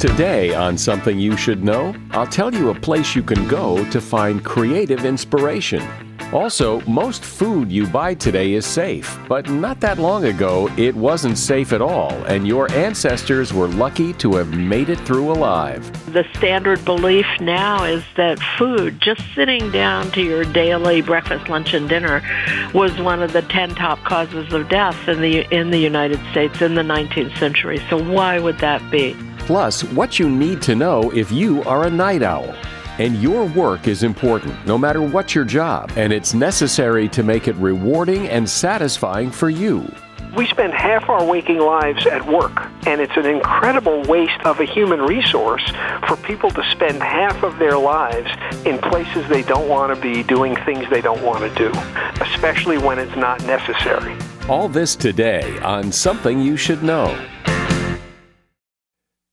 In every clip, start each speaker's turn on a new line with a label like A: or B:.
A: Today, on Something You Should Know, I'll tell you a place you can go to find creative inspiration. Also, most food you buy today is safe, but not that long ago, it wasn't safe at all, and your ancestors were lucky to have made it through alive.
B: The standard belief now is that food, just sitting down to your daily breakfast, lunch, and dinner, was one of the 10 top causes of death in the, in the United States in the 19th century. So, why would that be?
A: Plus, what you need to know if you are a night owl. And your work is important, no matter what your job, and it's necessary to make it rewarding and satisfying for you.
C: We spend half our waking lives at work, and it's an incredible waste of a human resource for people to spend half of their lives in places they don't want to be, doing things they don't want to do, especially when it's not necessary.
A: All this today on Something You Should Know.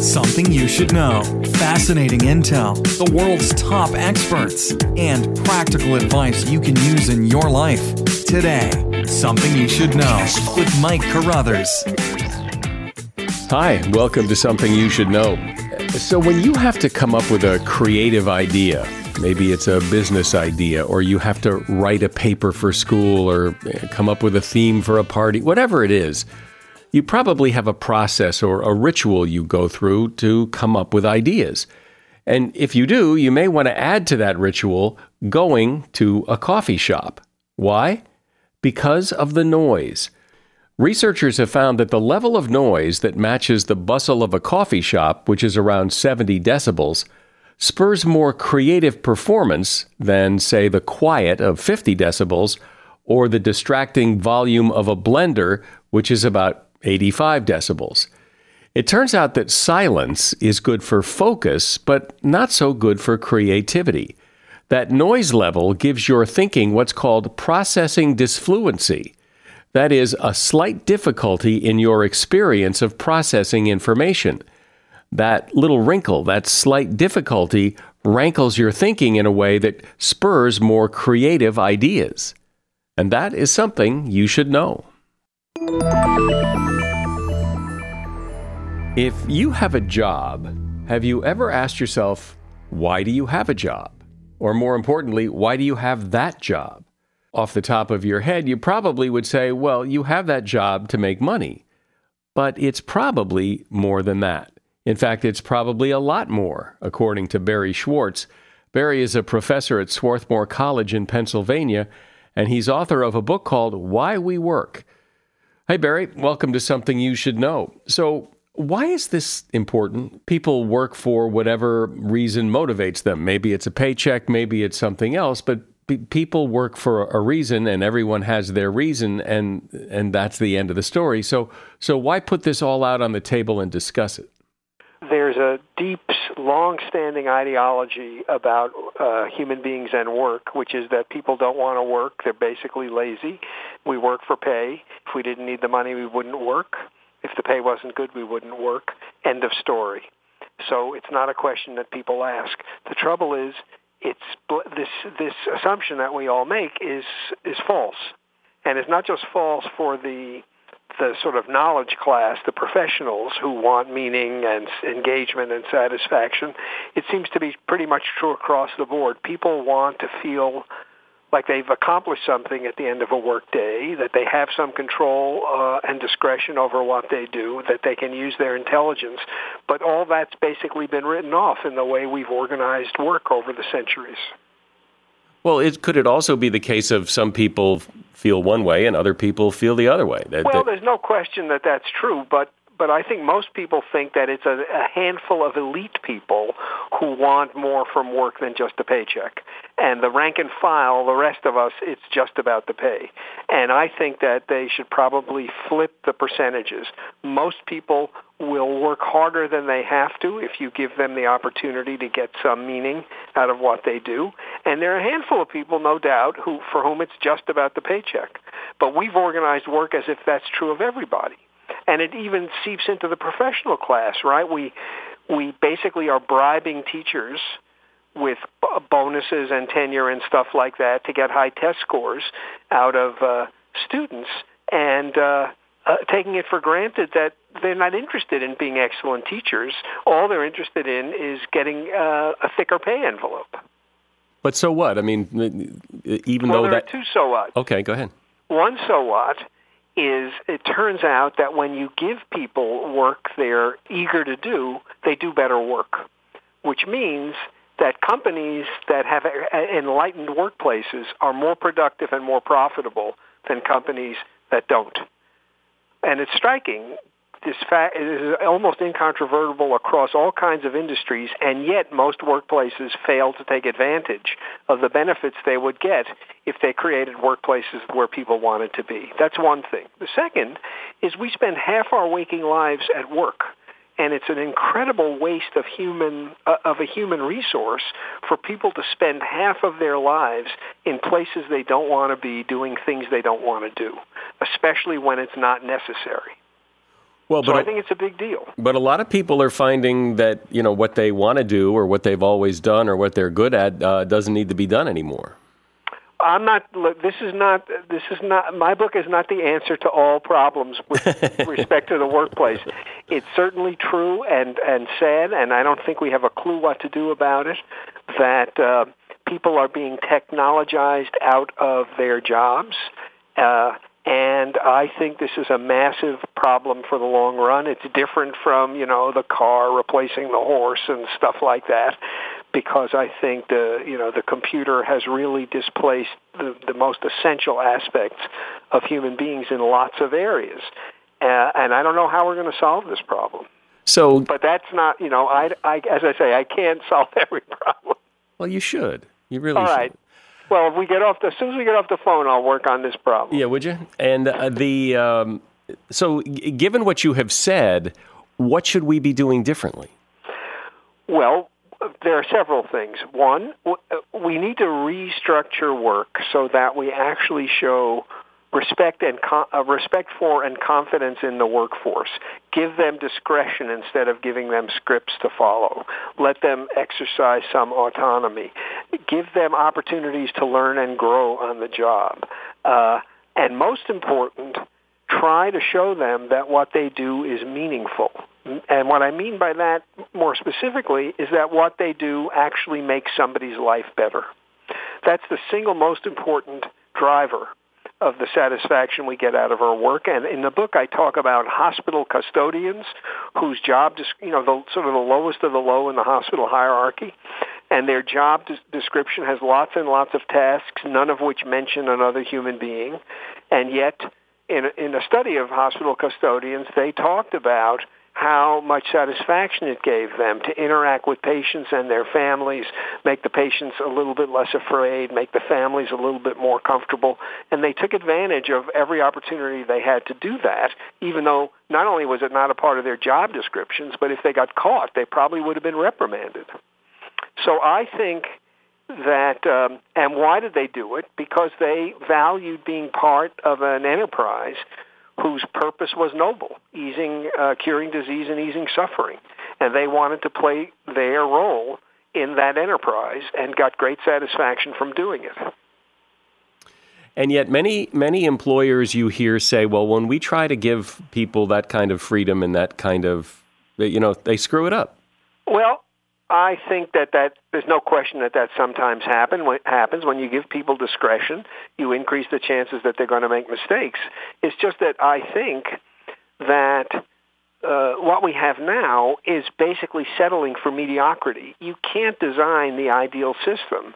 D: Something you should know. Fascinating intel, the world's top experts, and practical advice you can use in your life. Today, Something You Should Know with Mike Carruthers.
A: Hi, welcome to Something You Should Know. So, when you have to come up with a creative idea, maybe it's a business idea, or you have to write a paper for school, or come up with a theme for a party, whatever it is, you probably have a process or a ritual you go through to come up with ideas. And if you do, you may want to add to that ritual going to a coffee shop. Why? Because of the noise. Researchers have found that the level of noise that matches the bustle of a coffee shop, which is around 70 decibels, spurs more creative performance than, say, the quiet of 50 decibels or the distracting volume of a blender, which is about 85 decibels. It turns out that silence is good for focus, but not so good for creativity. That noise level gives your thinking what's called processing disfluency. That is, a slight difficulty in your experience of processing information. That little wrinkle, that slight difficulty, rankles your thinking in a way that spurs more creative ideas. And that is something you should know. If you have a job, have you ever asked yourself, why do you have a job? Or more importantly, why do you have that job? Off the top of your head, you probably would say, well, you have that job to make money. But it's probably more than that. In fact, it's probably a lot more, according to Barry Schwartz. Barry is a professor at Swarthmore College in Pennsylvania, and he's author of a book called Why We Work. Hey, Barry, welcome to Something You Should Know. So, why is this important? People work for whatever reason motivates them. Maybe it's a paycheck, maybe it's something else, but people work for a reason and everyone has their reason and and that's the end of the story. So so why put this all out on the table and discuss it?
C: There's a deep, long-standing ideology about uh, human beings and work, which is that people don't want to work. They're basically lazy. We work for pay. If we didn't need the money, we wouldn't work. If the pay wasn't good, we wouldn't work. End of story. So it's not a question that people ask. The trouble is, it's this this assumption that we all make is is false, and it's not just false for the the sort of knowledge class, the professionals who want meaning and engagement and satisfaction, it seems to be pretty much true across the board. People want to feel like they've accomplished something at the end of a workday, that they have some control uh, and discretion over what they do, that they can use their intelligence. But all that's basically been written off in the way we've organized work over the centuries.
A: Well, it, could it also be the case of some people feel one way and other people feel the other way?
C: That, well, that... there's no question that that's true, but but I think most people think that it's a, a handful of elite people who want more from work than just a paycheck. And the rank and file, the rest of us, it's just about the pay. And I think that they should probably flip the percentages. Most people will work harder than they have to if you give them the opportunity to get some meaning out of what they do. And there are a handful of people, no doubt, who for whom it's just about the paycheck. But we've organized work as if that's true of everybody and it even seeps into the professional class, right? We we basically are bribing teachers with bonuses and tenure and stuff like that to get high test scores out of uh, students, and uh, uh, taking it for granted that they're not interested in being excellent teachers. All they're interested in is getting uh, a thicker pay envelope.
A: But so what? I mean, even
C: well,
A: though that
C: are two so what.
A: Okay, go ahead.
C: One so what is it turns out that when you give people work they're eager to do, they do better work, which means that companies that have enlightened workplaces are more productive and more profitable than companies that don't. And it's striking this fact is almost incontrovertible across all kinds of industries, and yet most workplaces fail to take advantage of the benefits they would get if they created workplaces where people wanted to be. That's one thing. The second is we spend half our waking lives at work and it's an incredible waste of human uh, of a human resource for people to spend half of their lives in places they don't want to be doing things they don't want to do especially when it's not necessary
A: well,
C: but so I think it's a big deal.
A: But a lot of people are finding that you know what they want to do or what they've always done or what they're good at uh, doesn't need to be done anymore.
C: I'm not. Look, this is not. This is not. My book is not the answer to all problems with respect to the workplace. It's certainly true and and sad, and I don't think we have a clue what to do about it. That uh, people are being technologized out of their jobs. Uh, and I think this is a massive problem for the long run. It's different from, you know, the car replacing the horse and stuff like that because I think the, you know, the computer has really displaced the, the most essential aspects of human beings in lots of areas. Uh, and I don't know how we're going to solve this problem.
A: So,
C: but that's not, you know, I, I, as I say, I can't solve every problem.
A: Well, you should. You really
C: All
A: should.
C: Well, if we get off the, as soon as we get off the phone, I'll work on this problem.
A: Yeah, would you? And uh, the um, so, g- given what you have said, what should we be doing differently?
C: Well, there are several things. One, we need to restructure work so that we actually show respect and uh, respect for and confidence in the workforce. Give them discretion instead of giving them scripts to follow. Let them exercise some autonomy. Give them opportunities to learn and grow on the job. Uh, and most important, try to show them that what they do is meaningful. And what I mean by that more specifically is that what they do actually makes somebody's life better. That's the single most important driver of the satisfaction we get out of our work. And in the book, I talk about hospital custodians whose job, you know, the sort of the lowest of the low in the hospital hierarchy. And their job description has lots and lots of tasks, none of which mention another human being. And yet, in a, in a study of hospital custodians, they talked about how much satisfaction it gave them to interact with patients and their families, make the patients a little bit less afraid, make the families a little bit more comfortable. And they took advantage of every opportunity they had to do that, even though not only was it not a part of their job descriptions, but if they got caught, they probably would have been reprimanded. So I think that, um, and why did they do it? Because they valued being part of an enterprise whose purpose was noble, easing, uh, curing disease and easing suffering. And they wanted to play their role in that enterprise and got great satisfaction from doing it.
A: And yet, many many employers you hear say, "Well, when we try to give people that kind of freedom and that kind of, you know, they screw it up."
C: Well, I think that that there's no question that that sometimes happen when, happens when you give people discretion. You increase the chances that they're going to make mistakes. It's just that I think that uh, what we have now is basically settling for mediocrity. You can't design the ideal system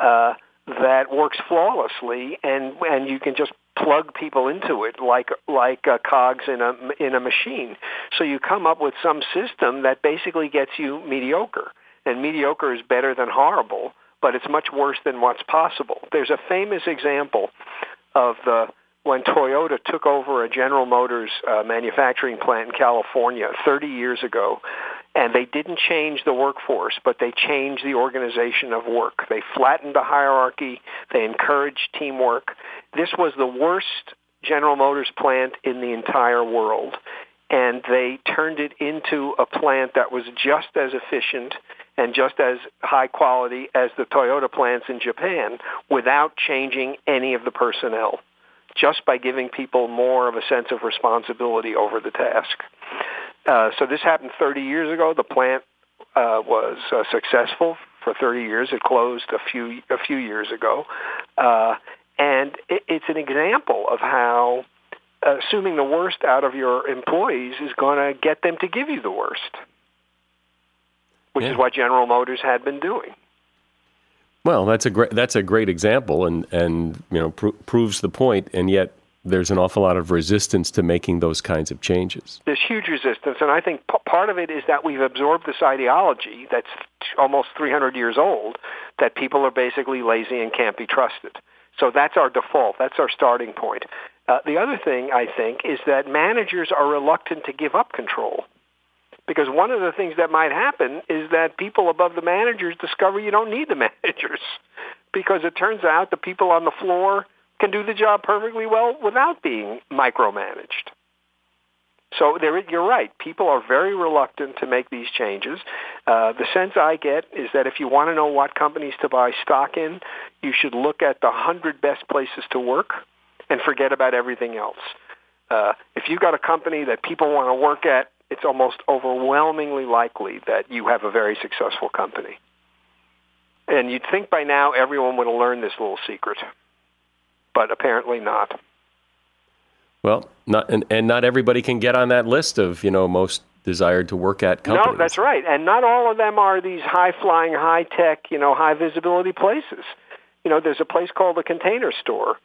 C: uh, that works flawlessly, and and you can just plug people into it like like uh, cogs in a in a machine. So you come up with some system that basically gets you mediocre, and mediocre is better than horrible, but it's much worse than what's possible. There's a famous example of the when Toyota took over a General Motors uh, manufacturing plant in California 30 years ago, and they didn't change the workforce, but they changed the organization of work. They flattened the hierarchy. They encouraged teamwork. This was the worst General Motors plant in the entire world, and they turned it into a plant that was just as efficient and just as high quality as the Toyota plants in Japan without changing any of the personnel just by giving people more of a sense of responsibility over the task. Uh, so this happened 30 years ago. The plant uh, was uh, successful for 30 years. It closed a few a few years ago, uh, and it, it's an example of how assuming the worst out of your employees is going to get them to give you the worst, which yeah. is what General Motors had been doing.
A: Well, that's a great that's a great example, and and you know pr- proves the point. And yet, there's an awful lot of resistance to making those kinds of changes.
C: There's huge resistance, and I think p- part of it is that we've absorbed this ideology that's t- almost 300 years old that people are basically lazy and can't be trusted. So that's our default. That's our starting point. Uh, the other thing I think is that managers are reluctant to give up control. Because one of the things that might happen is that people above the managers discover you don't need the managers. Because it turns out the people on the floor can do the job perfectly well without being micromanaged. So there, you're right. People are very reluctant to make these changes. Uh, the sense I get is that if you want to know what companies to buy stock in, you should look at the 100 best places to work and forget about everything else. Uh, if you've got a company that people want to work at, it's almost overwhelmingly likely that you have a very successful company. And you'd think by now everyone would have learned this little secret, but apparently not.
A: Well, not and, and not everybody can get on that list of you know most desired to work at companies.
C: No, that's right, and not all of them are these high flying, high tech, you know, high visibility places. You know, there's a place called the Container Store.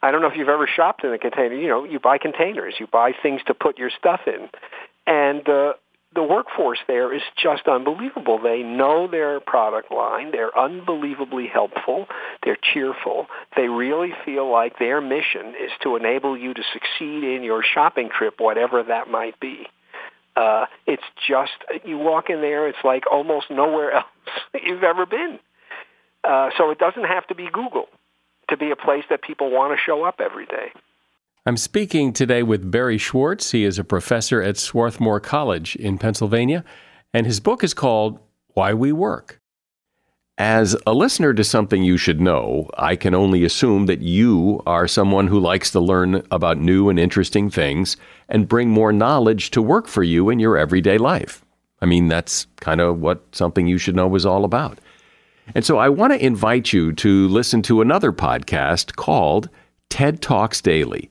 C: I don't know if you've ever shopped in a container. You know, you buy containers, you buy things to put your stuff in, and uh, the workforce there is just unbelievable. They know their product line. They're unbelievably helpful. They're cheerful. They really feel like their mission is to enable you to succeed in your shopping trip, whatever that might be. Uh, it's just, you walk in there, it's like almost nowhere else you've ever been. Uh, so it doesn't have to be Google to be a place that people want to show up every day.
A: I'm speaking today with Barry Schwartz. He is a professor at Swarthmore College in Pennsylvania, and his book is called Why We Work. As a listener to something you should know, I can only assume that you are someone who likes to learn about new and interesting things and bring more knowledge to work for you in your everyday life. I mean, that's kind of what something you should know is all about. And so I want to invite you to listen to another podcast called TED Talks Daily.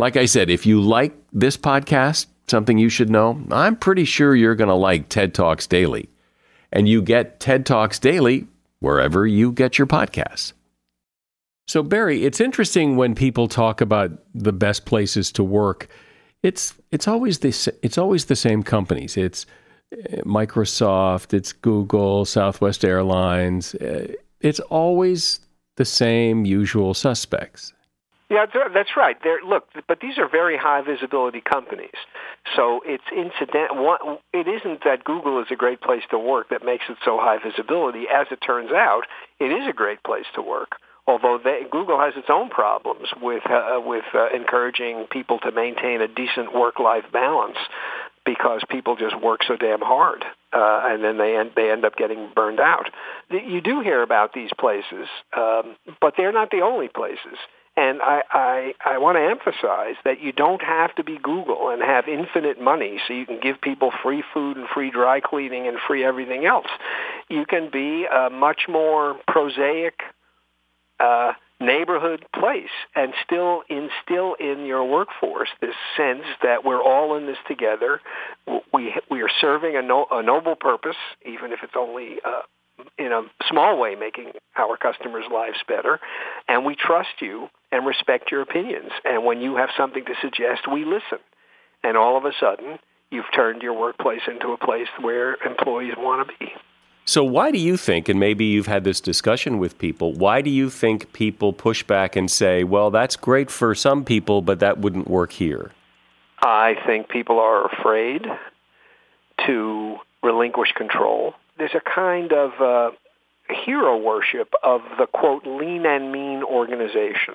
A: Like I said, if you like this podcast, something you should know, I'm pretty sure you're going to like TED Talks Daily. And you get TED Talks Daily wherever you get your podcasts. So, Barry, it's interesting when people talk about the best places to work. It's it's always the it's always the same companies. It's uh, Microsoft, it's Google, Southwest Airlines. Uh, it's always the same usual suspects.
C: Yeah, that's right. They're, look, but these are very high visibility companies. So it's incident. It isn't that Google is a great place to work that makes it so high visibility. As it turns out, it is a great place to work. Although they, Google has its own problems with uh, with uh, encouraging people to maintain a decent work-life balance, because people just work so damn hard, uh, and then they end they end up getting burned out. You do hear about these places, um, but they're not the only places. And I, I, I want to emphasize that you don't have to be Google and have infinite money so you can give people free food and free dry cleaning and free everything else. You can be a much more prosaic uh, neighborhood place and still instill in your workforce this sense that we're all in this together. We, we are serving a, no, a noble purpose, even if it's only uh, in a small way making our customers' lives better. And we trust you and respect your opinions. And when you have something to suggest, we listen. And all of a sudden, you've turned your workplace into a place where employees want to be.
A: So, why do you think, and maybe you've had this discussion with people, why do you think people push back and say, well, that's great for some people, but that wouldn't work here?
C: I think people are afraid to relinquish control there's a kind of uh, hero worship of the quote lean and mean organization.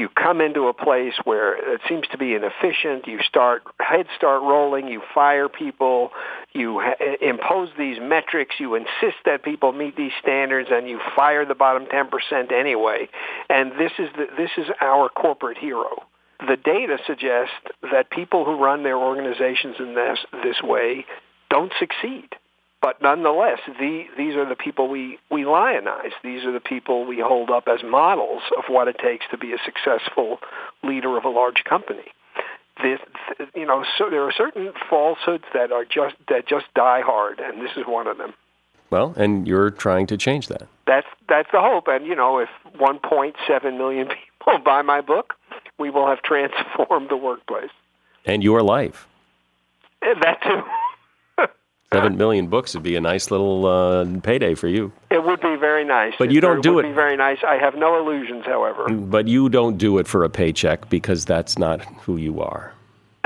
C: You come into a place where it seems to be inefficient. You start heads start rolling. You fire people. You ha- impose these metrics. You insist that people meet these standards, and you fire the bottom ten percent anyway. And this is the, this is our corporate hero the data suggests that people who run their organizations in this this way don't succeed. But nonetheless, the, these are the people we, we lionize. These are the people we hold up as models of what it takes to be a successful leader of a large company. This, you know, so there are certain falsehoods that are just that just die hard, and this is one of them.
A: Well, and you're trying to change that.
C: That's that's the hope. And you know, if 1.7 million people buy my book, we will have transformed the workplace
A: and your life.
C: And that too.
A: Seven million books would be a nice little uh, payday for you.
C: It would be very nice.
A: But you don't
C: it
A: do
C: would
A: it.
C: Be very nice. I have no illusions, however.
A: But you don't do it for a paycheck because that's not who you are.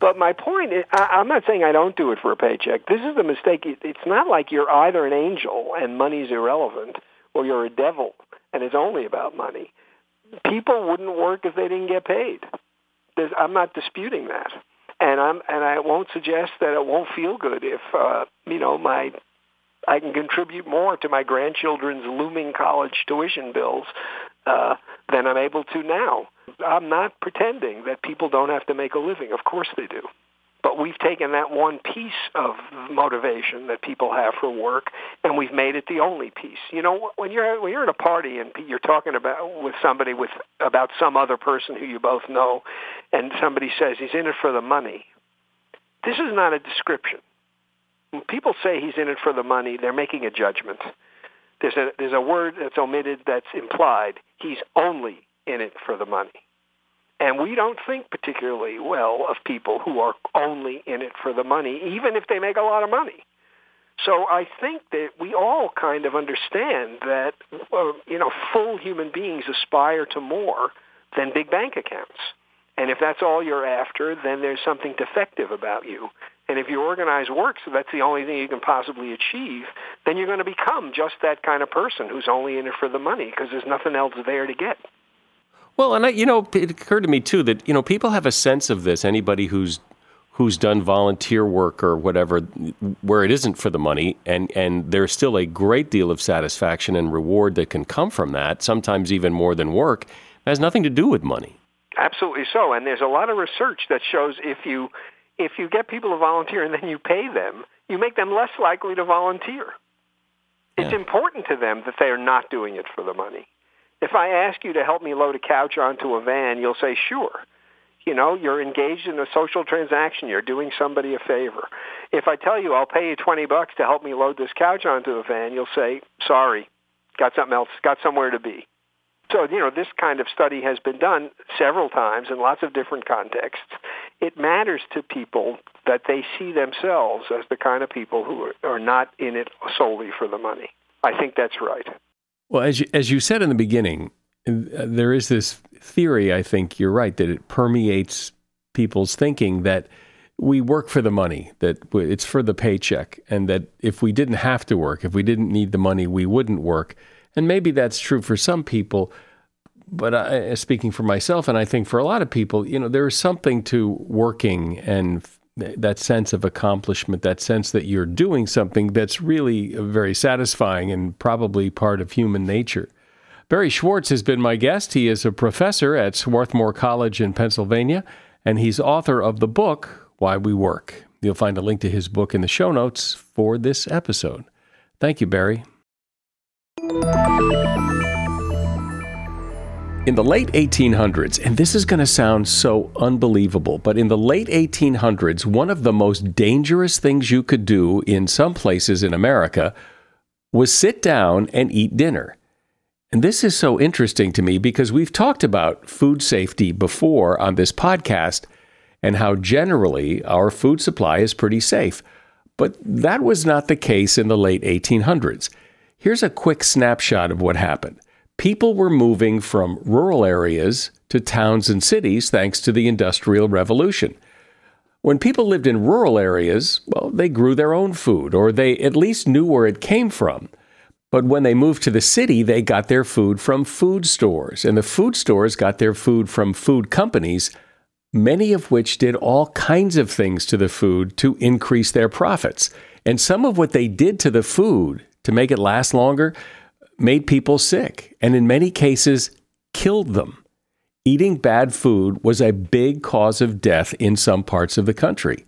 C: but my point is, I, I'm not saying I don't do it for a paycheck. This is the mistake. It's not like you're either an angel and money's irrelevant, or you're a devil and it's only about money. People wouldn't work if they didn't get paid. There's, I'm not disputing that and I'm and I won't suggest that it won't feel good if uh, you know my I can contribute more to my grandchildren's looming college tuition bills uh, than I'm able to now. I'm not pretending that people don't have to make a living. Of course they do. But we've taken that one piece of motivation that people have for work, and we've made it the only piece. You know, when you're when you're at a party and you're talking about with somebody with about some other person who you both know, and somebody says he's in it for the money, this is not a description. When people say he's in it for the money, they're making a judgment. There's a there's a word that's omitted that's implied. He's only in it for the money. And we don't think particularly well of people who are only in it for the money, even if they make a lot of money. So I think that we all kind of understand that, uh, you know, full human beings aspire to more than big bank accounts. And if that's all you're after, then there's something defective about you. And if you organize work so that's the only thing you can possibly achieve, then you're going to become just that kind of person who's only in it for the money because there's nothing else there to get.
A: Well, and I, you know, it occurred to me too that you know people have a sense of this. Anybody who's who's done volunteer work or whatever, where it isn't for the money, and and there's still a great deal of satisfaction and reward that can come from that. Sometimes even more than work. It has nothing to do with money.
C: Absolutely so, and there's a lot of research that shows if you if you get people to volunteer and then you pay them, you make them less likely to volunteer. It's yeah. important to them that they are not doing it for the money. If I ask you to help me load a couch onto a van, you'll say, sure. You know, you're engaged in a social transaction. You're doing somebody a favor. If I tell you I'll pay you 20 bucks to help me load this couch onto a van, you'll say, sorry, got something else, got somewhere to be. So, you know, this kind of study has been done several times in lots of different contexts. It matters to people that they see themselves as the kind of people who are not in it solely for the money. I think that's right.
A: Well, as you, as you said in the beginning, there is this theory, I think you're right, that it permeates people's thinking that we work for the money, that it's for the paycheck, and that if we didn't have to work, if we didn't need the money, we wouldn't work. And maybe that's true for some people, but I, eh, speaking for myself, and I think for a lot of people, you know, there is something to working and eh, that sense of accomplishment, that sense that you're doing something that's really eh, very satisfying and probably part of human nature. Barry Schwartz has been my guest. He is a professor at Swarthmore College in Pennsylvania, and he's author of the book, Why We Work. You'll find a link to his book in the show notes for this episode. Thank you, Barry. In the late 1800s, and this is going to sound so unbelievable, but in the late 1800s, one of the most dangerous things you could do in some places in America was sit down and eat dinner. And this is so interesting to me because we've talked about food safety before on this podcast and how generally our food supply is pretty safe. But that was not the case in the late 1800s. Here's a quick snapshot of what happened people were moving from rural areas to towns and cities thanks to the Industrial Revolution. When people lived in rural areas, well, they grew their own food, or they at least knew where it came from. But when they moved to the city, they got their food from food stores, and the food stores got their food from food companies, many of which did all kinds of things to the food to increase their profits. And some of what they did to the food to make it last longer made people sick and in many cases killed them. Eating bad food was a big cause of death in some parts of the country.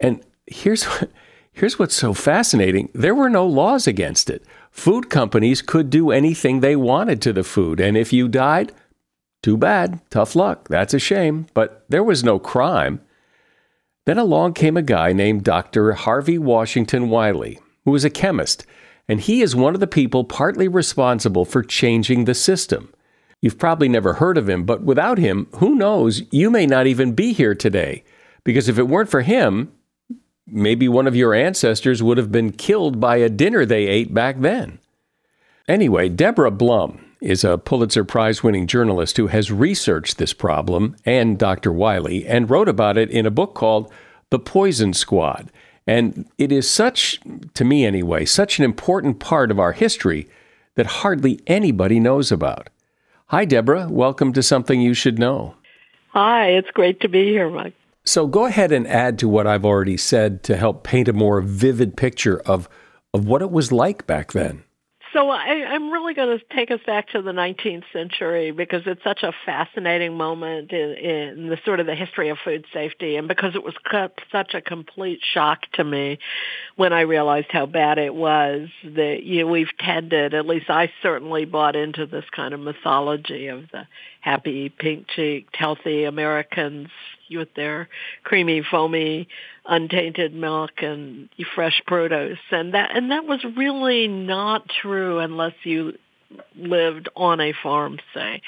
A: And here's what, here's what's so fascinating. There were no laws against it. Food companies could do anything they wanted to the food, and if you died, too bad, tough luck. That's a shame, but there was no crime. Then along came a guy named Dr. Harvey Washington Wiley, who was a chemist and he is one of the people partly responsible for changing the system. You've probably never heard of him, but without him, who knows, you may not even be here today. Because if it weren't for him, maybe one of your ancestors would have been killed by a dinner they ate back then. Anyway, Deborah Blum is a Pulitzer Prize winning journalist who has researched this problem and Dr. Wiley and wrote about it in a book called The Poison Squad. And it is such, to me anyway, such an important part of our history that hardly anybody knows about. Hi, Deborah. Welcome to Something You Should Know.
B: Hi, it's great to be here, Mike.
A: So go ahead and add to what I've already said to help paint a more vivid picture of, of what it was like back then.
B: So I, I'm really going to take us back to the 19th century because it's such a fascinating moment in, in the sort of the history of food safety, and because it was such a complete shock to me when I realized how bad it was. That you know, we've tended, at least I certainly bought into this kind of mythology of the happy, pink-cheeked, healthy Americans with their creamy, foamy, untainted milk and fresh produce. And that and that was really not true unless you lived on a farm, say.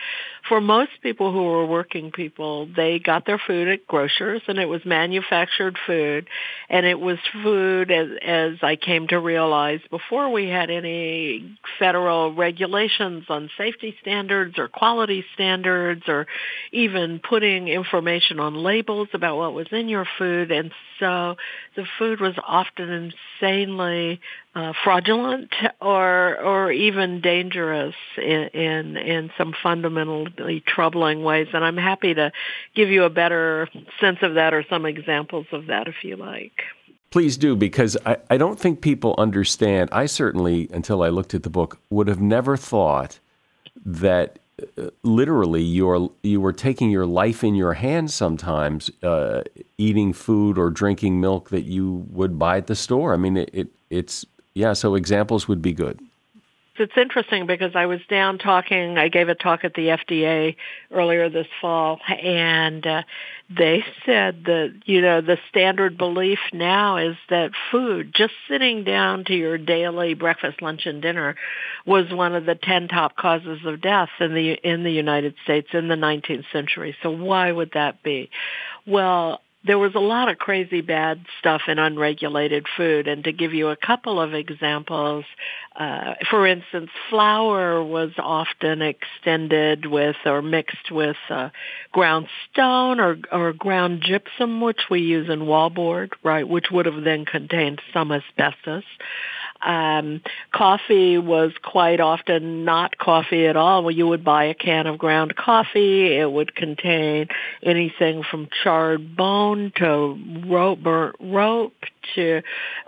B: For most people who were working people, they got their food at grocers and it was manufactured food and it was food as, as I came to realize before we had any federal regulations on safety standards or quality standards or even putting information on labels about what was in your food and so the food was often insanely uh, fraudulent or or even dangerous in, in in some fundamentally troubling ways. And I'm happy to give you a better sense of that or some examples of that if you like.
A: Please do, because I, I don't think people understand. I certainly, until I looked at the book, would have never thought that uh, literally you're you were taking your life in your hands sometimes uh, eating food or drinking milk that you would buy at the store i mean it, it it's yeah, so examples would be good.
B: It's interesting because I was down talking, I gave a talk at the FDA earlier this fall, and uh, they said that, you know, the standard belief now is that food, just sitting down to your daily breakfast, lunch, and dinner, was one of the 10 top causes of death in the, in the United States in the 19th century. So why would that be? Well, there was a lot of crazy bad stuff in unregulated food. And to give you a couple of examples, uh, for instance, flour was often extended with or mixed with uh, ground stone or, or ground gypsum, which we use in wallboard, right, which would have then contained some asbestos. Um, coffee was quite often not coffee at all. Well, you would buy a can of ground coffee. It would contain anything from charred bone to rope, burnt rope to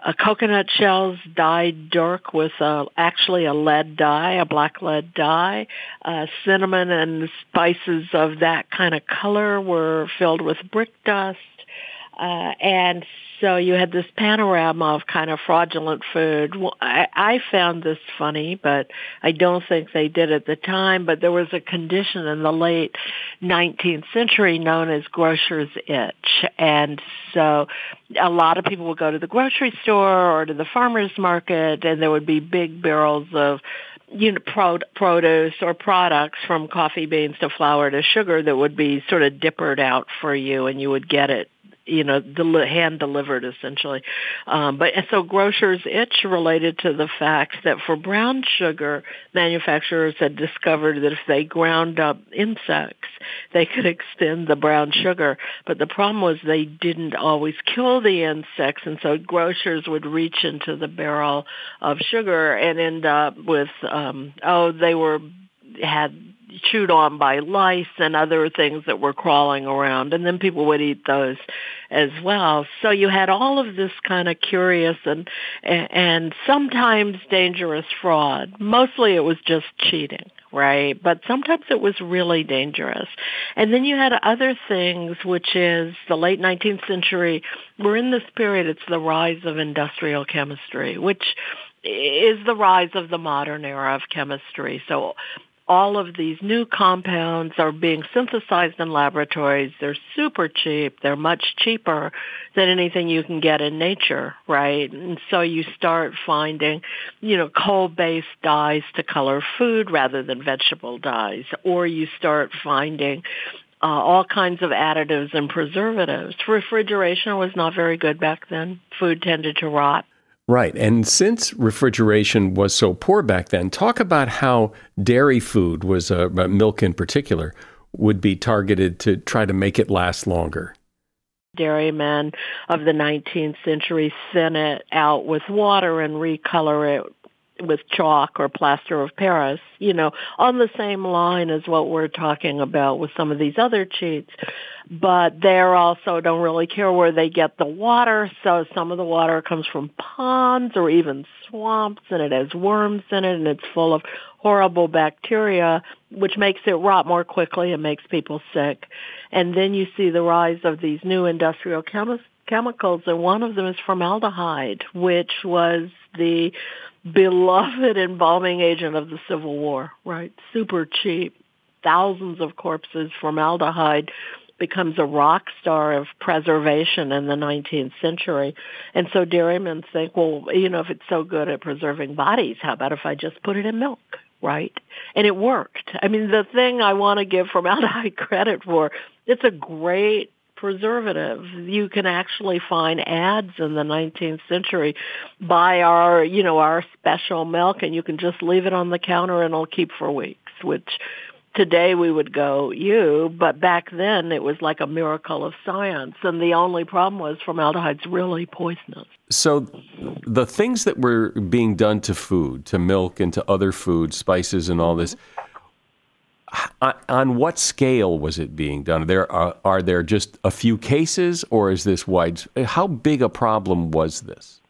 B: uh, coconut shells dyed dark with actually a lead dye, a black lead dye. Uh, cinnamon and spices of that kind of color were filled with brick dust. Uh, and so you had this panorama of kind of fraudulent food. Well, I, I found this funny, but I don't think they did at the time. But there was a condition in the late 19th century known as grocer's itch. And so a lot of people would go to the grocery store or to the farmer's market and there would be big barrels of you know, pro- produce or products from coffee beans to flour to sugar that would be sort of dippered out for you and you would get it you know, del- hand delivered essentially. Um, but so grocers itch related to the fact that for brown sugar, manufacturers had discovered that if they ground up insects, they could extend the brown sugar. But the problem was they didn't always kill the insects, and so grocers would reach into the barrel of sugar and end up with, um, oh, they were had chewed on by lice and other things that were crawling around and then people would eat those as well. So you had all of this kind of curious and and sometimes dangerous fraud. Mostly it was just cheating right? But sometimes it was really dangerous. And then you had other things which is the late 19th century. We're in this period it's the rise of industrial chemistry which is the rise of the modern era of chemistry. So all of these new compounds are being synthesized in laboratories. They're super cheap. They're much cheaper than anything you can get in nature, right? And so you start finding, you know, coal-based dyes to color food rather than vegetable dyes. Or you start finding uh, all kinds of additives and preservatives. Refrigeration was not very good back then. Food tended to rot.
A: Right. And since refrigeration was so poor back then, talk about how dairy food was, uh, milk in particular, would be targeted to try to make it last longer.
B: Dairymen of the 19th century sent it out with water and recolor it with chalk or plaster of Paris, you know, on the same line as what we're talking about with some of these other cheats. But they also don't really care where they get the water. So some of the water comes from ponds or even swamps and it has worms in it and it's full of horrible bacteria, which makes it rot more quickly and makes people sick. And then you see the rise of these new industrial chemi- chemicals and one of them is formaldehyde, which was the beloved embalming agent of the Civil War, right? Super cheap. Thousands of corpses, formaldehyde becomes a rock star of preservation in the 19th century. And so dairymen think, well, you know, if it's so good at preserving bodies, how about if I just put it in milk? Right? And it worked. I mean, the thing I want to give formaldehyde credit for, it's a great preservative. You can actually find ads in the 19th century. Buy our, you know, our special milk and you can just leave it on the counter and it'll keep for weeks, which today we would go, you, but back then it was like a miracle of science. And the only problem was formaldehyde's really poisonous.
A: So the things that were being done to food, to milk and to other food, spices and all this, Uh, on what scale was it being done? There are, are there just a few cases, or is this wide? How big a problem was this?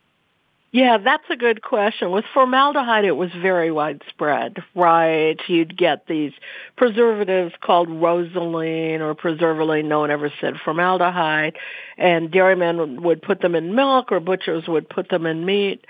B: Yeah, that's a good question. With formaldehyde, it was very widespread, right? You'd get these preservatives called rosaline or preservaline. No one ever said formaldehyde. And dairymen would put them in milk or butchers would put them in meat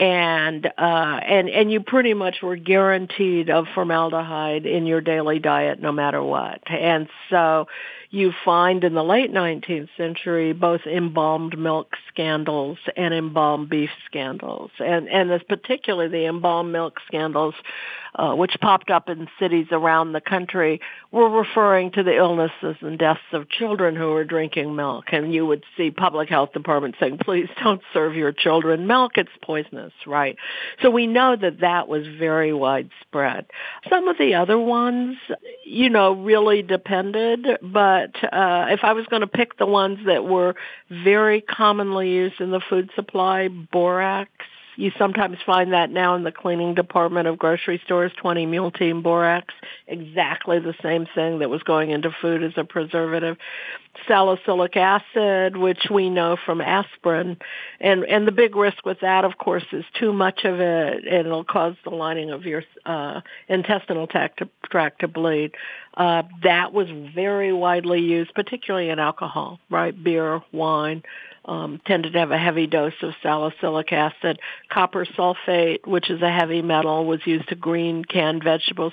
B: and uh, and and you pretty much were guaranteed of formaldehyde in your daily diet no matter what. And so you find in the late 19th century both embalmed milk scandals and embalmed beef scandals, and and this particularly the embalmed milk scandals uh, which popped up in cities around the country, were referring to the illnesses and deaths of children who were drinking milk. And you would see public health departments saying, please don't serve your children milk. It's poisonous, right? So we know that that was very widespread. Some of the other ones, you know, really depended. But uh, if I was going to pick the ones that were very commonly used in the food supply, borax, you sometimes find that now in the cleaning department of grocery stores, 20 mule team borax, exactly the same thing that was going into food as a preservative. Salicylic acid, which we know from aspirin. And, and the big risk with that, of course, is too much of it and it'll cause the lining of your uh, intestinal tract to, tract to bleed. Uh, that was very widely used, particularly in alcohol, right? Beer, wine um, tended to have a heavy dose of salicylic acid. Copper sulfate, which is a heavy metal, was used to green canned vegetables.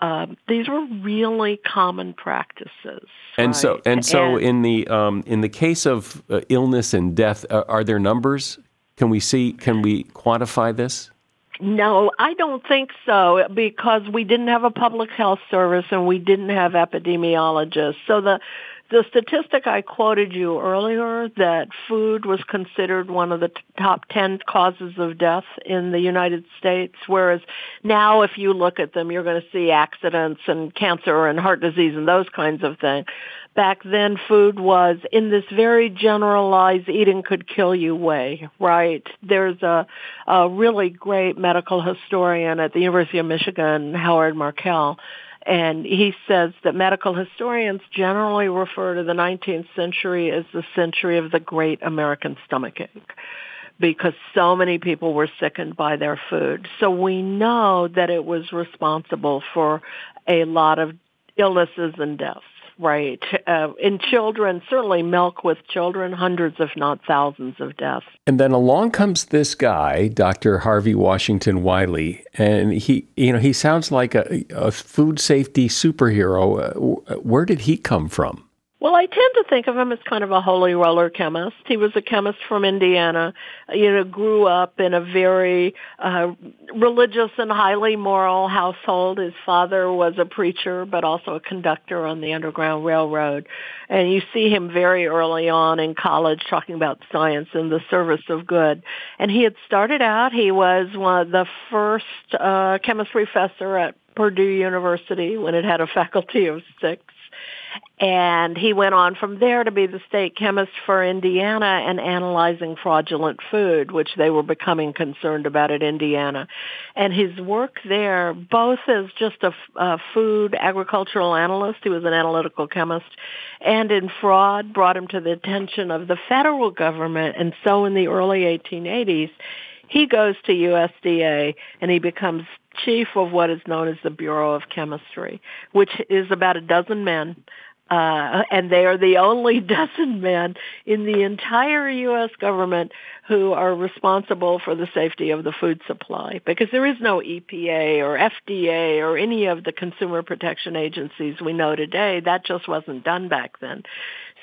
B: Um, these were really common practices.
A: And
B: right?
A: so, and so, and, in the um, in the case of uh, illness and death, uh, are there numbers? Can we see? Can we quantify this?
B: No, I don't think so because we didn't have a public health service and we didn't have epidemiologists. So the the statistic I quoted you earlier that food was considered one of the top 10 causes of death in the United States, whereas now if you look at them, you're going to see accidents and cancer and heart disease and those kinds of things. Back then, food was in this very generalized eating could kill you way, right? There's a, a really great medical historian at the University of Michigan, Howard Markel, and he says that medical historians generally refer to the 19th century as the century of the great American stomachache because so many people were sickened by their food. So we know that it was responsible for a lot of illnesses and deaths right. Uh, in children, certainly milk with children, hundreds, if not thousands, of deaths.
A: And then along comes this guy, Dr. Harvey Washington Wiley, and he, you know, he sounds like a, a food safety superhero. Uh, where did he come from?
B: Well, I tend to think of him as kind of a holy roller chemist. He was a chemist from Indiana, you know, grew up in a very uh, religious and highly moral household. His father was a preacher, but also a conductor on the Underground Railroad. And you see him very early on in college talking about science and the service of good. And he had started out, he was one of the first uh, chemistry professor at Purdue University when it had a faculty of six and he went on from there to be the state chemist for Indiana and analyzing fraudulent food, which they were becoming concerned about at Indiana. And his work there, both as just a, a food agricultural analyst, he was an analytical chemist, and in fraud, brought him to the attention of the federal government. And so in the early 1880s, he goes to USDA and he becomes chief of what is known as the Bureau of Chemistry, which is about a dozen men uh, and they are the only dozen men in the entire U.S. government who are responsible for the safety of the food supply because there is no EPA or FDA or any of the consumer protection agencies we know today. That just wasn't done back then.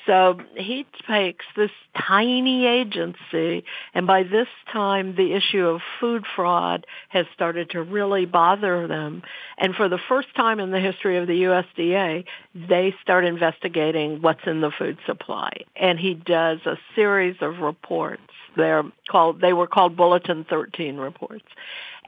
B: So he takes this tiny agency, and by this time the issue of food fraud has started to really bother them. And for the first time in the history of the USDA, they start investigating what's in the food supply. And he does a series of reports. They're called, they were called Bulletin 13 reports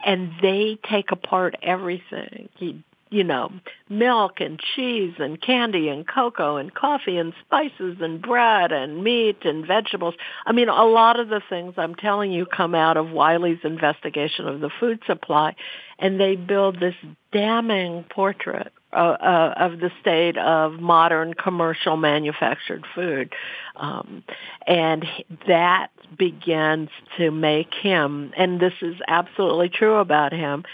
B: and they take apart everything. He you know, milk and cheese and candy and cocoa and coffee and spices and bread and meat and vegetables. I mean, a lot of the things I'm telling you come out of Wiley's investigation of the food supply, and they build this damning portrait uh, uh, of the state of modern commercial manufactured food. Um, and that begins to make him, and this is absolutely true about him,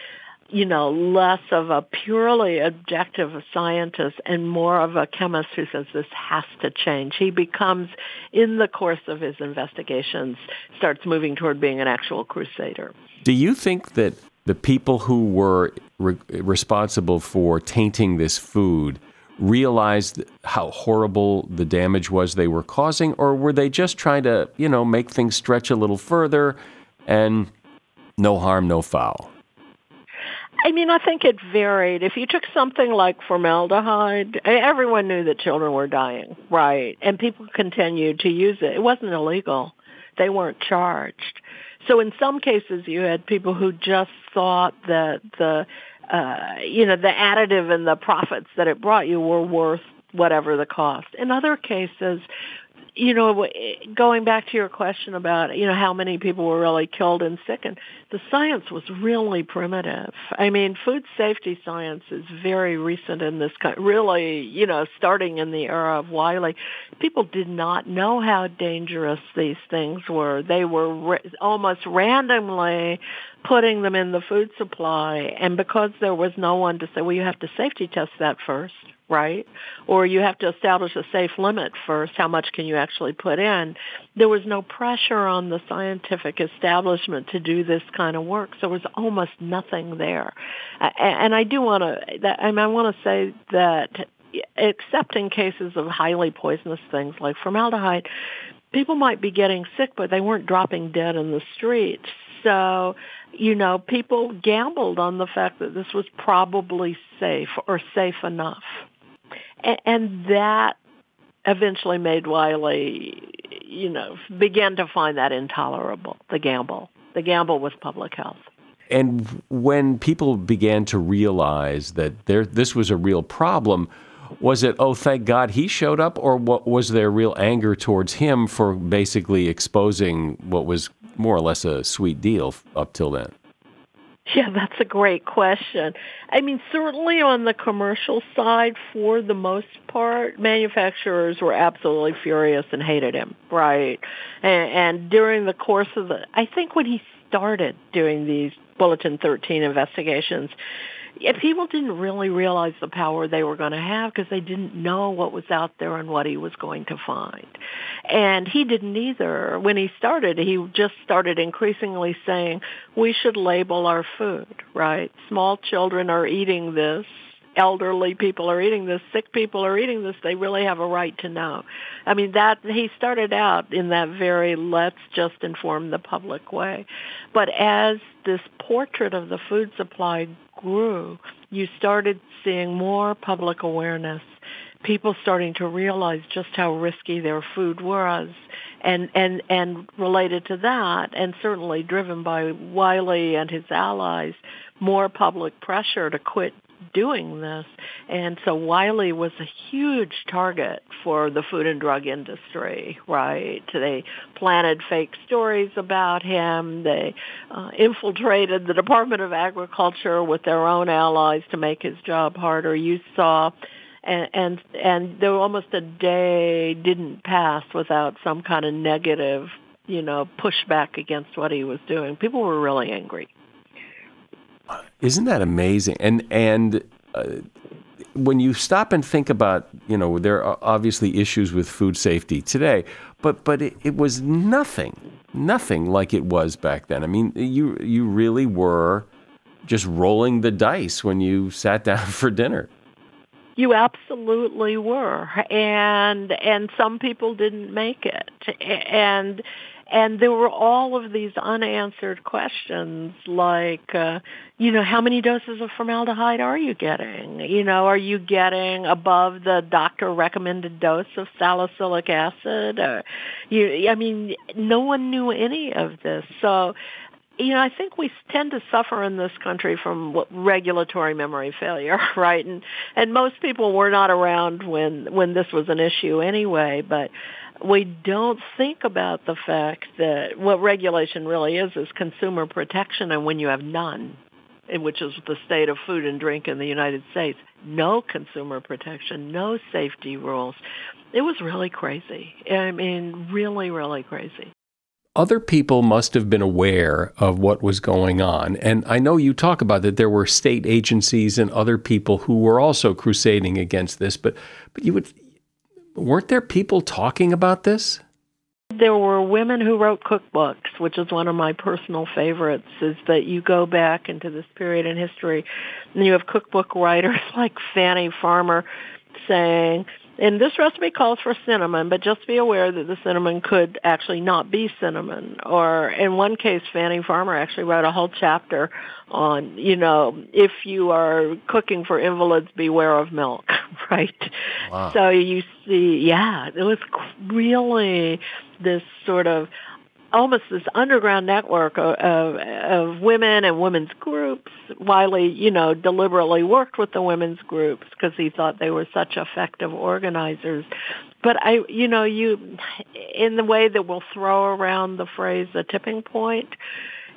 B: you know, less of a purely objective scientist and more of a chemist who says this has to change. He becomes, in the course of his investigations, starts moving toward being an actual crusader.
A: Do you think that the people who were re- responsible for tainting this food realized how horrible the damage was they were causing, or were they just trying to, you know, make things stretch a little further and no harm, no foul?
B: I mean, I think it varied. If you took something like formaldehyde, everyone knew that children were dying, right? And people continued to use it. It wasn't illegal. They weren't charged. So in some cases, you had people who just thought that the, uh, you know, the additive and the profits that it brought you were worth whatever the cost. In other cases, you know, going back to your question about, you know, how many people were really killed and sickened, the science was really primitive. I mean, food safety science is very recent in this country, really, you know, starting in the era of Wiley. People did not know how dangerous these things were. They were ra- almost randomly putting them in the food supply. And because there was no one to say, well, you have to safety test that first right? Or you have to establish a safe limit first. How much can you actually put in? There was no pressure on the scientific establishment to do this kind of work, so there was almost nothing there. And I do want to, I mean, I want to say that except in cases of highly poisonous things like formaldehyde, people might be getting sick, but they weren't dropping dead in the streets. So, you know, people gambled on the fact that this was probably safe or safe enough and that eventually made Wiley, you know, begin to find that intolerable, the gamble. The gamble with public health.
A: And when people began to realize that there, this was a real problem, was it, oh, thank God he showed up, or what, was there real anger towards him for basically exposing what was more or less a sweet deal up till then?
B: Yeah, that's a great question. I mean, certainly on the commercial side, for the most part, manufacturers were absolutely furious and hated him, right? And, and during the course of the, I think when he started doing these Bulletin 13 investigations, people didn't really realize the power they were going to have because they didn't know what was out there and what he was going to find. And he didn't either. When he started, he just started increasingly saying, we should label our food, right? Small children are eating this elderly people are eating this, sick people are eating this, they really have a right to know. I mean, that he started out in that very let's just inform the public way. But as this portrait of the food supply grew, you started seeing more public awareness people starting to realize just how risky their food was and and and related to that and certainly driven by Wiley and his allies more public pressure to quit doing this. And so Wiley was a huge target for the food and drug industry, right? They planted fake stories about him. They uh, infiltrated the Department of Agriculture with their own allies to make his job harder. You saw and and and there almost a day didn't pass without some kind of negative, you know, pushback against what he was doing. People were really angry.
A: Isn't that amazing? And and uh, when you stop and think about, you know, there are obviously issues with food safety today, but but it, it was nothing, nothing like it was back then. I mean, you you really were just rolling the dice when you sat down for dinner.
B: You absolutely were, and and some people didn't make it, and and there were all of these unanswered questions like, uh, you know, how many doses of formaldehyde are you getting? You know, are you getting above the doctor recommended dose of salicylic acid? Or, you, I mean, no one knew any of this. So, you know, I think we tend to suffer in this country from regulatory memory failure, right? And and most people were not around when when this was an issue anyway, but we don't think about the fact that what regulation really is is consumer protection and when you have none which is the state of food and drink in the United States, no consumer protection, no safety rules. It was really crazy. I mean, really, really crazy.
A: other people must have been aware of what was going on. And I know you talk about that there were state agencies and other people who were also crusading against this, but but you would weren't there people talking about this?
B: There were women who wrote cookbooks, which is one of my personal favorites, is that you go back into this period in history and you have cookbook writers like Fannie Farmer saying, and this recipe calls for cinnamon, but just be aware that the cinnamon could actually not be cinnamon. Or in one case, Fannie Farmer actually wrote a whole chapter on, you know, if you are cooking for invalids, beware of milk, right? Wow. So you see, yeah, it was really this sort of almost this underground network of, of, of women and women's groups. Wiley, you know, deliberately worked with the women's groups because he thought they were such effective organizers. But I, you know, you, in the way that we'll throw around the phrase "the tipping point,"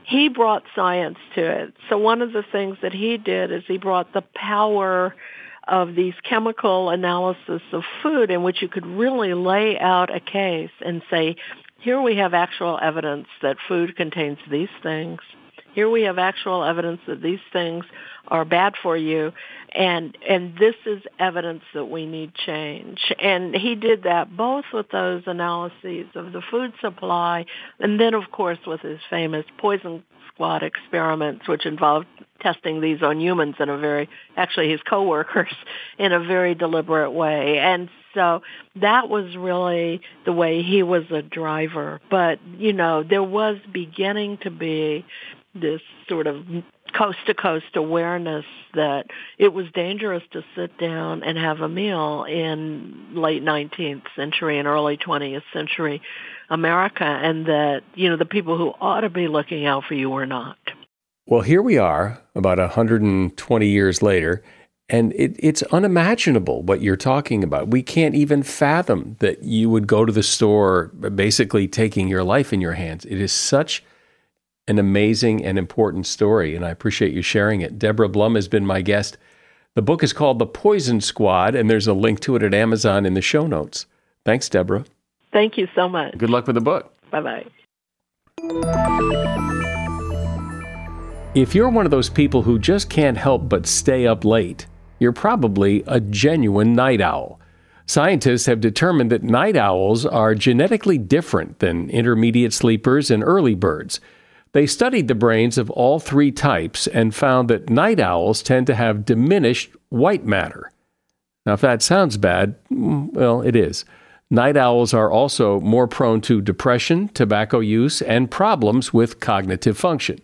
B: he brought science to it. So one of the things that he did is he brought the power of these chemical analysis of food in which you could really lay out a case and say, here we have actual evidence that food contains these things. Here we have actual evidence that these things are bad for you. And and this is evidence that we need change. And he did that both with those analyses of the food supply and then of course with his famous poison squad experiments which involved testing these on humans in a very actually his coworkers in a very deliberate way. And so that was really the way he was a driver. But, you know, there was beginning to be this sort of coast to coast awareness that it was dangerous to sit down and have a meal in late 19th century and early 20th century America and that, you know, the people who ought to be looking out for you were not.
A: Well, here we are about 120 years later and it, it's unimaginable what you're talking about. We can't even fathom that you would go to the store basically taking your life in your hands. It is such an amazing and important story, and I appreciate you sharing it. Deborah Blum has been my guest. The book is called The Poison Squad, and there's a link to it at Amazon in the show notes. Thanks, Deborah.
B: Thank you so much.
A: Good luck with the book.
B: Bye bye.
A: If you're one of those people who just can't help but stay up late, you're probably a genuine night owl. Scientists have determined that night owls are genetically different than intermediate sleepers and early birds. They studied the brains of all three types and found that night owls tend to have diminished white matter. Now, if that sounds bad, well, it is. Night owls are also more prone to depression, tobacco use, and problems with cognitive function.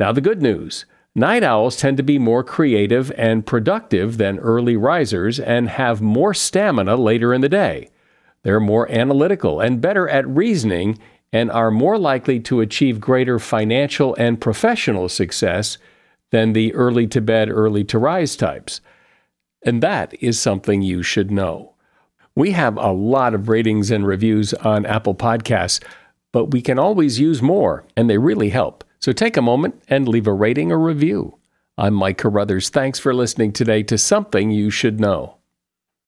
A: Now, the good news Night owls tend to be more creative and productive than early risers and have more stamina later in the day. They're more analytical and better at reasoning and are more likely to achieve greater financial and professional success than the early to bed, early to rise types. And that is something you should know. We have a lot of ratings and reviews on Apple Podcasts, but we can always use more, and they really help. So take a moment and leave a rating or review. I'm Mike Carruthers. Thanks for listening today to Something You Should Know.